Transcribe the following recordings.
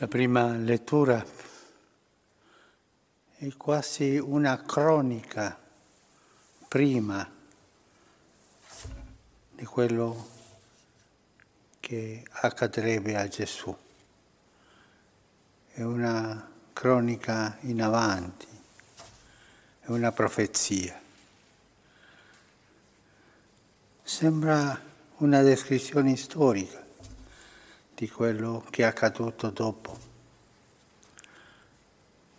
La prima lettura è quasi una cronica prima di quello che accadrebbe a Gesù. È una cronica in avanti, è una profezia. Sembra una descrizione storica di quello che è accaduto dopo.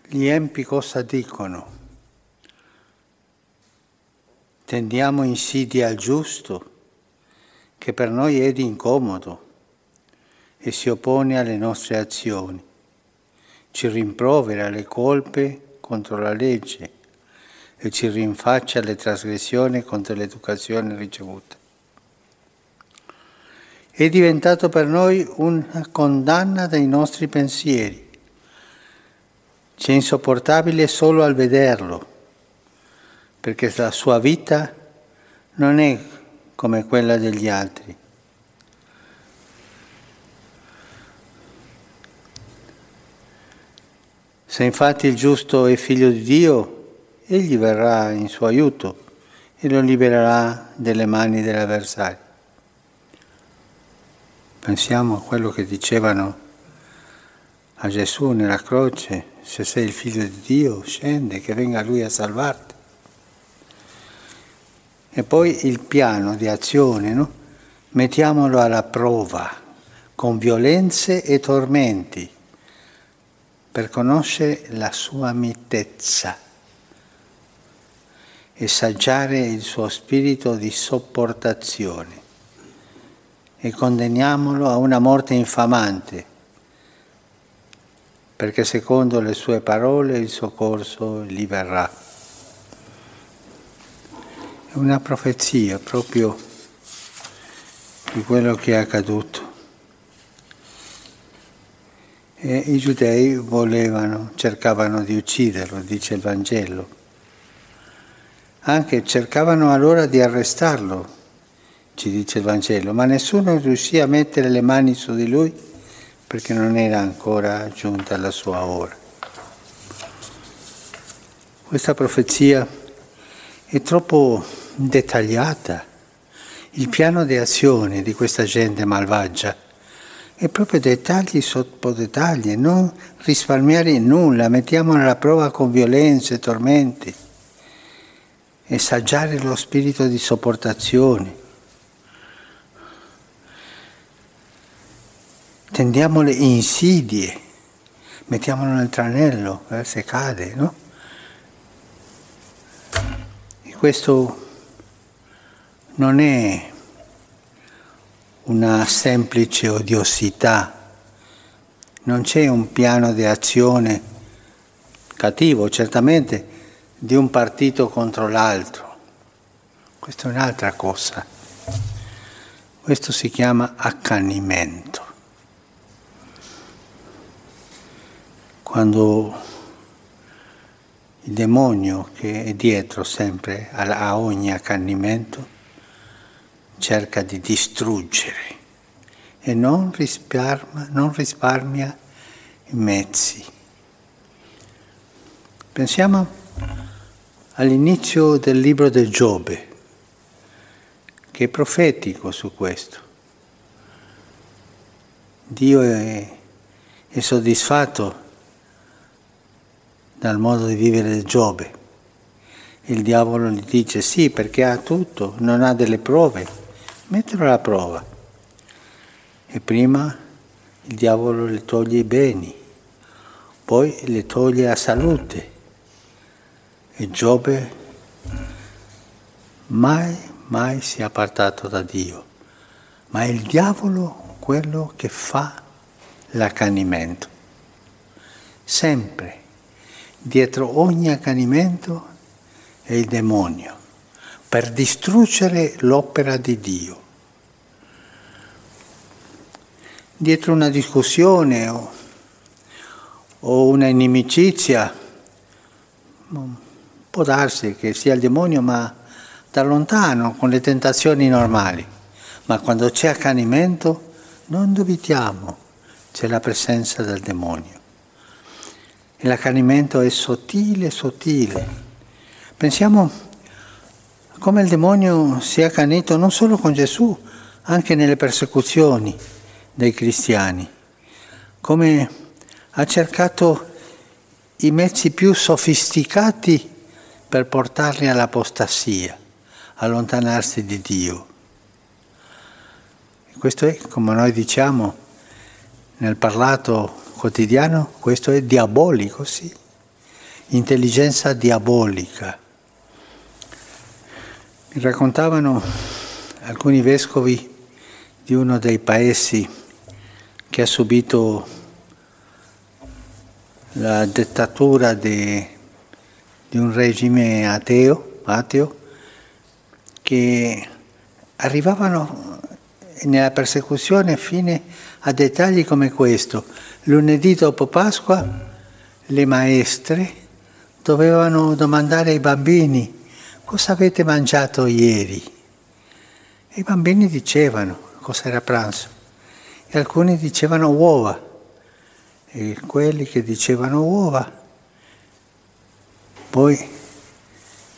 Gli empi cosa dicono? Tendiamo insidie al giusto, che per noi è di incomodo e si oppone alle nostre azioni, ci rimprovera le colpe contro la legge e ci rinfaccia le trasgressioni contro l'educazione ricevuta è diventato per noi una condanna dei nostri pensieri. C'è insopportabile solo al vederlo, perché la sua vita non è come quella degli altri. Se infatti il giusto è figlio di Dio, egli verrà in suo aiuto e lo libererà dalle mani dell'avversario. Pensiamo a quello che dicevano a Gesù nella croce, se sei il figlio di Dio, scende, che venga Lui a salvarti. E poi il piano di azione, no? mettiamolo alla prova con violenze e tormenti per conoscere la sua mitezza e saggiare il suo spirito di sopportazione e condanniamolo a una morte infamante, perché secondo le sue parole il soccorso gli verrà. È una profezia proprio di quello che è accaduto. E i giudei volevano, cercavano di ucciderlo, dice il Vangelo. Anche cercavano allora di arrestarlo, ci dice il Vangelo, ma nessuno riuscì a mettere le mani su di lui perché non era ancora giunta la sua ora. Questa profezia è troppo dettagliata. Il piano di azione di questa gente malvagia è proprio dettagli sotto dettagli, non risparmiare nulla, mettiamolo alla prova con violenze, tormenti e lo spirito di sopportazione tendiamo le insidie, mettiamolo nel tranello, eh, se cade, no? E questo non è una semplice odiosità, non c'è un piano di azione cattivo, certamente, di un partito contro l'altro. Questa è un'altra cosa. Questo si chiama accanimento. Quando il demonio che è dietro sempre a ogni accanimento cerca di distruggere e non risparmia, non risparmia i mezzi. Pensiamo all'inizio del libro del Giobbe, che è profetico su questo. Dio è, è soddisfatto dal modo di vivere di Giobbe. Il diavolo gli dice sì perché ha tutto, non ha delle prove, mettilo alla prova. E prima il diavolo le toglie i beni, poi le toglie la salute. E Giobbe mai, mai si è appartato da Dio, ma è il diavolo quello che fa l'accanimento. Sempre dietro ogni accanimento è il demonio, per distruggere l'opera di Dio. Dietro una discussione o, o una inimicizia può darsi che sia il demonio, ma da lontano, con le tentazioni normali. Ma quando c'è accanimento, non dubitiamo, c'è la presenza del demonio. L'accanimento è sottile, sottile. Pensiamo come il demonio si è accanito non solo con Gesù, anche nelle persecuzioni dei cristiani, come ha cercato i mezzi più sofisticati per portarli all'apostasia, allontanarsi di Dio. Questo è, come noi diciamo nel parlato quotidiano, questo è diabolico, sì, intelligenza diabolica. Mi raccontavano alcuni vescovi di uno dei paesi che ha subito la dettatura di, di un regime ateo, ateo, che arrivavano nella persecuzione fino a dettagli come questo. Lunedì dopo Pasqua le maestre dovevano domandare ai bambini cosa avete mangiato ieri. I bambini dicevano cosa era pranzo e alcuni dicevano uova e quelli che dicevano uova poi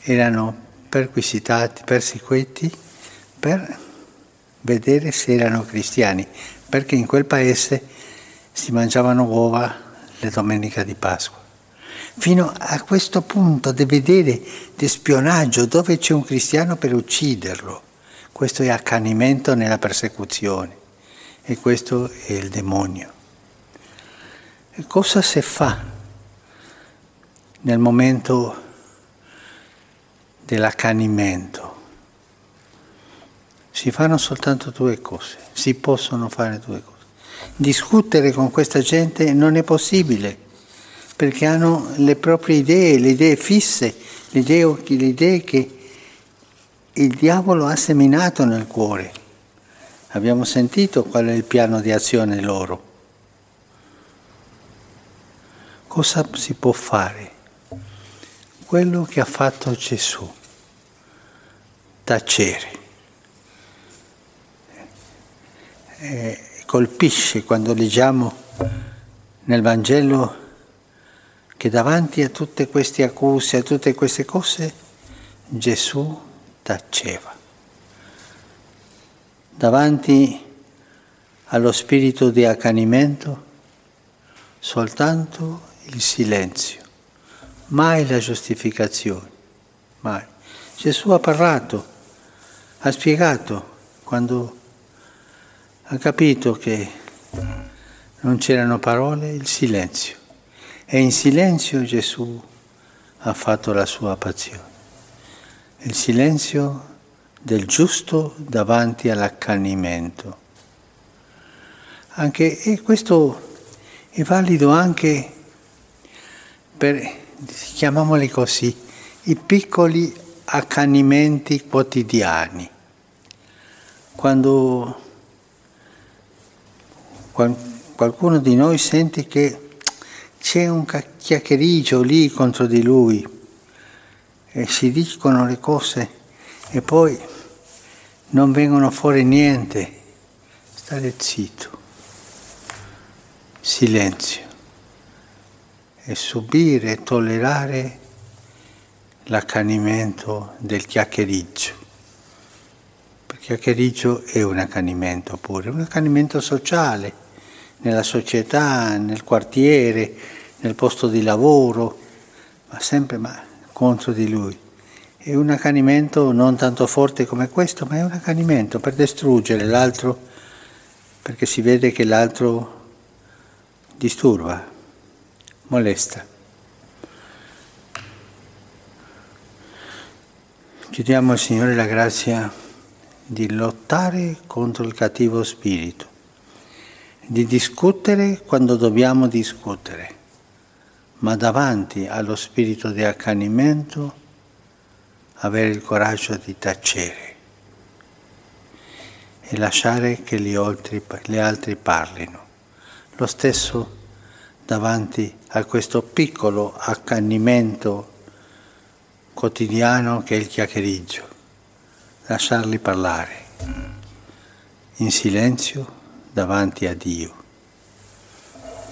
erano perquisitati, perseguiti per vedere se erano cristiani, perché in quel paese si mangiavano uova le domeniche di Pasqua. Fino a questo punto di vedere di spionaggio dove c'è un cristiano per ucciderlo. Questo è accanimento nella persecuzione e questo è il demonio. E cosa si fa nel momento dell'accanimento? Si fanno soltanto due cose, si possono fare due cose. Discutere con questa gente non è possibile, perché hanno le proprie idee, le idee fisse, le idee, le idee che il diavolo ha seminato nel cuore. Abbiamo sentito qual è il piano di azione loro. Cosa si può fare? Quello che ha fatto Gesù, tacere. Eh, colpisce quando leggiamo nel Vangelo che davanti a tutte queste accuse, a tutte queste cose, Gesù taceva. Davanti allo spirito di accanimento, soltanto il silenzio, mai la giustificazione, mai. Gesù ha parlato, ha spiegato quando ha capito che non c'erano parole, il silenzio. E in silenzio Gesù ha fatto la sua passione. Il silenzio del giusto davanti all'accanimento. Anche, e questo è valido anche per, chiamiamoli così, i piccoli accanimenti quotidiani. Quando qualcuno di noi sente che c'è un chiacchiericcio lì contro di lui e si dicono le cose e poi non vengono fuori niente, stare zitto. Silenzio. E subire e tollerare l'accanimento del chiacchiericcio. Perché chiacchiericcio è un accanimento pure, un accanimento sociale, nella società, nel quartiere, nel posto di lavoro, ma sempre ma contro di lui. È un accanimento non tanto forte come questo, ma è un accanimento per distruggere l'altro, perché si vede che l'altro disturba, molesta. Chiediamo al Signore la grazia di lottare contro il cattivo spirito, di discutere quando dobbiamo discutere, ma davanti allo spirito di accanimento avere il coraggio di tacere e lasciare che gli altri, gli altri parlino. Lo stesso davanti a questo piccolo accanimento quotidiano che è il chiacchieriggio, lasciarli parlare in silenzio davanti a Dio.